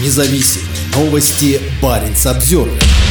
независим. Новости Баренц Обзервер.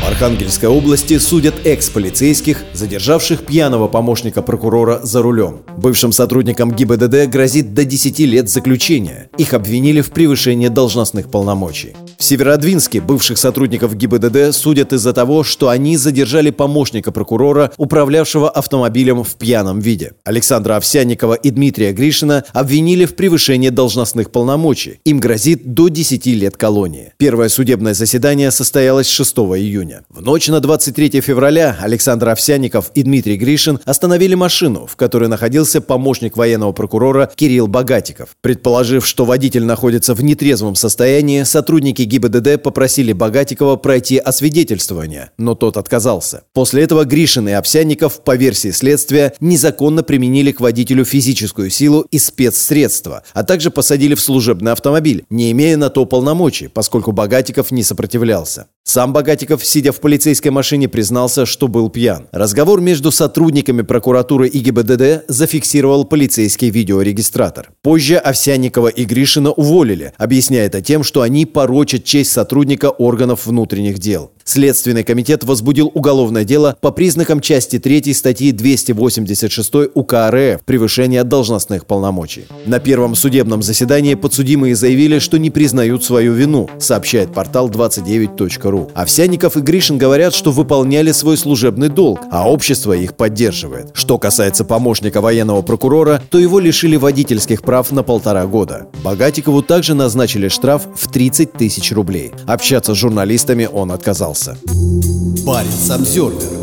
В Архангельской области судят экс-полицейских, задержавших пьяного помощника прокурора за рулем. Бывшим сотрудникам ГИБДД грозит до 10 лет заключения. Их обвинили в превышении должностных полномочий. В Северодвинске бывших сотрудников ГИБДД судят из-за того, что они задержали помощника прокурора, управлявшего автомобилем в пьяном виде. Александра Овсянникова и Дмитрия Гришина обвинили в превышении должностных полномочий. Им грозит до 10 лет колонии. Первое судебное заседание состоялось 6 июня. В ночь на 23 февраля Александр Овсянников и Дмитрий Гришин остановили машину, в которой находился помощник военного прокурора Кирилл Богатиков. Предположив, что водитель находится в нетрезвом состоянии, сотрудники ГИБДД попросили Богатикова пройти освидетельствование, но тот отказался. После этого Гришин и Овсянников, по версии следствия, незаконно применили к водителю физическую силу и спецсредства, а также посадили в служебный автомобиль, не имея на то полномочий, поскольку Богатиков не сопротивлялся. Сам Богатиков, сидя в полицейской машине, признался, что был пьян. Разговор между сотрудниками прокуратуры и ГИБДД зафиксировал полицейский видеорегистратор. Позже Овсянникова и Гришина уволили, объясняя это тем, что они порочат честь сотрудника органов внутренних дел. Следственный комитет возбудил уголовное дело по признакам части 3 статьи 286 УК РФ «Превышение должностных полномочий». На первом судебном заседании подсудимые заявили, что не признают свою вину, сообщает портал 29.ru. Овсянников и Гришин говорят, что выполняли свой служебный долг, а общество их поддерживает. Что касается помощника военного прокурора, то его лишили водительских прав на полтора года. Богатикову также назначили штраф в 30 тысяч рублей. Общаться с журналистами он отказался. Парень Самсервер